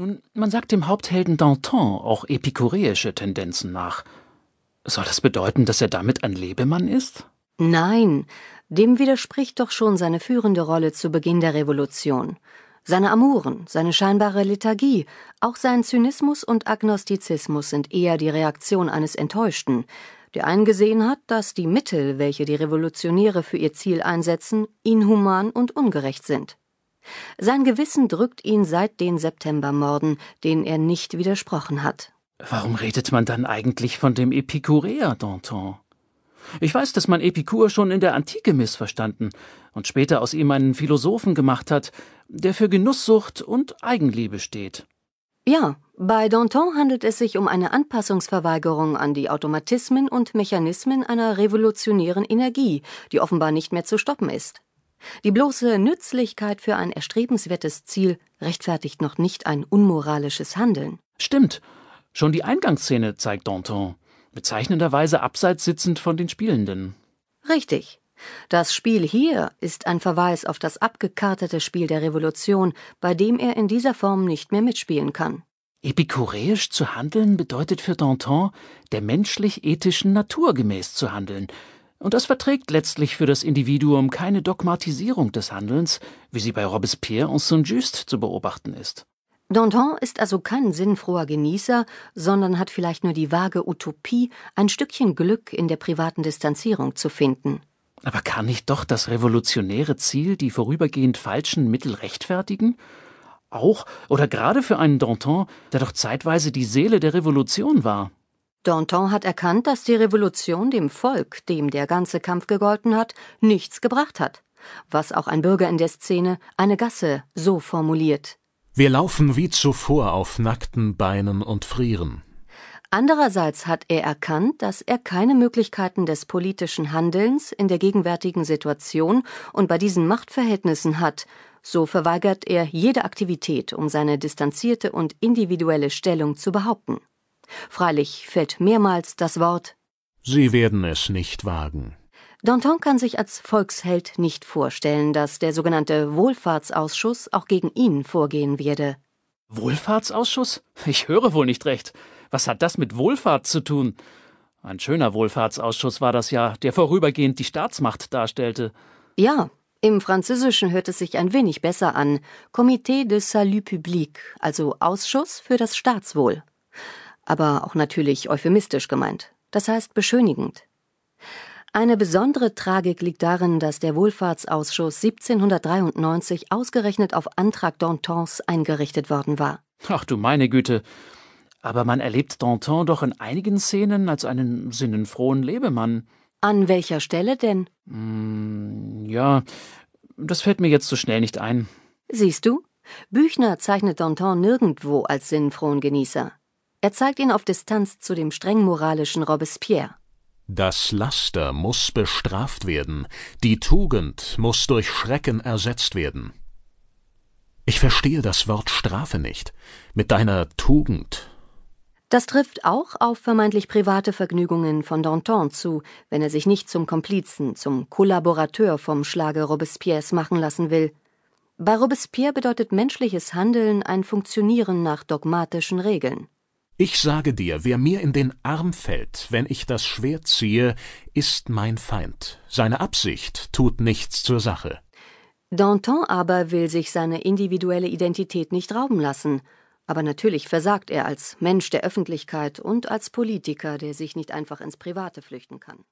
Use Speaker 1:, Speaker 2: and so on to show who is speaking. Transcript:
Speaker 1: Nun, man sagt dem Haupthelden Danton auch epikureische Tendenzen nach. Soll das bedeuten, dass er damit ein Lebemann ist?
Speaker 2: Nein, dem widerspricht doch schon seine führende Rolle zu Beginn der Revolution. Seine Amuren, seine scheinbare Lethargie, auch sein Zynismus und Agnostizismus sind eher die Reaktion eines Enttäuschten, der eingesehen hat, dass die Mittel, welche die Revolutionäre für ihr Ziel einsetzen, inhuman und ungerecht sind. Sein Gewissen drückt ihn seit den Septembermorden, denen er nicht widersprochen hat.
Speaker 1: Warum redet man dann eigentlich von dem Epikureer, Danton? Ich weiß, dass man Epikur schon in der Antike missverstanden und später aus ihm einen Philosophen gemacht hat, der für Genusssucht und Eigenliebe steht.
Speaker 2: Ja, bei Danton handelt es sich um eine Anpassungsverweigerung an die Automatismen und Mechanismen einer revolutionären Energie, die offenbar nicht mehr zu stoppen ist. Die bloße Nützlichkeit für ein erstrebenswertes Ziel rechtfertigt noch nicht ein unmoralisches Handeln.
Speaker 1: Stimmt. Schon die Eingangsszene zeigt Danton bezeichnenderweise abseits sitzend von den Spielenden.
Speaker 2: Richtig. Das Spiel hier ist ein Verweis auf das abgekartete Spiel der Revolution, bei dem er in dieser Form nicht mehr mitspielen kann.
Speaker 1: Epikuräisch zu handeln bedeutet für Danton, der menschlich-ethischen Natur gemäß zu handeln. Und das verträgt letztlich für das Individuum keine Dogmatisierung des Handelns, wie sie bei Robespierre und Saint-Just zu beobachten ist.
Speaker 2: Danton ist also kein sinnfroher Genießer, sondern hat vielleicht nur die vage Utopie, ein Stückchen Glück in der privaten Distanzierung zu finden.
Speaker 1: Aber kann nicht doch das revolutionäre Ziel die vorübergehend falschen Mittel rechtfertigen? Auch oder gerade für einen Danton, der doch zeitweise die Seele der Revolution war.
Speaker 2: Danton hat erkannt, dass die Revolution dem Volk, dem der ganze Kampf gegolten hat, nichts gebracht hat. Was auch ein Bürger in der Szene, eine Gasse, so formuliert.
Speaker 3: Wir laufen wie zuvor auf nackten Beinen und frieren.
Speaker 2: Andererseits hat er erkannt, dass er keine Möglichkeiten des politischen Handelns in der gegenwärtigen Situation und bei diesen Machtverhältnissen hat, so verweigert er jede Aktivität, um seine distanzierte und individuelle Stellung zu behaupten. Freilich fällt mehrmals das Wort
Speaker 3: Sie werden es nicht wagen.
Speaker 2: Danton kann sich als Volksheld nicht vorstellen, dass der sogenannte Wohlfahrtsausschuss auch gegen ihn vorgehen werde.
Speaker 1: Wohlfahrtsausschuss? Ich höre wohl nicht recht. Was hat das mit Wohlfahrt zu tun? Ein schöner Wohlfahrtsausschuss war das ja, der vorübergehend die Staatsmacht darstellte.
Speaker 2: Ja, im Französischen hört es sich ein wenig besser an. Comité de Salut Public, also Ausschuss für das Staatswohl. Aber auch natürlich euphemistisch gemeint. Das heißt beschönigend. Eine besondere Tragik liegt darin, dass der Wohlfahrtsausschuss 1793 ausgerechnet auf Antrag Dantons eingerichtet worden war.
Speaker 1: Ach du meine Güte. Aber man erlebt Danton doch in einigen Szenen als einen sinnenfrohen Lebemann.
Speaker 2: An welcher Stelle denn?
Speaker 1: Hm, ja, das fällt mir jetzt so schnell nicht ein.
Speaker 2: Siehst du? Büchner zeichnet Danton nirgendwo als sinnfrohen Genießer. Er zeigt ihn auf Distanz zu dem streng moralischen Robespierre.
Speaker 3: Das Laster muss bestraft werden, die Tugend muss durch Schrecken ersetzt werden. Ich verstehe das Wort Strafe nicht. Mit deiner Tugend.
Speaker 2: Das trifft auch auf vermeintlich private Vergnügungen von Danton zu, wenn er sich nicht zum Komplizen, zum Kollaborateur vom Schlage Robespierres machen lassen will. Bei Robespierre bedeutet menschliches Handeln ein Funktionieren nach dogmatischen Regeln.
Speaker 3: Ich sage dir, wer mir in den Arm fällt, wenn ich das Schwert ziehe, ist mein Feind. Seine Absicht tut nichts zur Sache.
Speaker 2: Danton aber will sich seine individuelle Identität nicht rauben lassen. Aber natürlich versagt er als Mensch der Öffentlichkeit und als Politiker, der sich nicht einfach ins Private flüchten kann.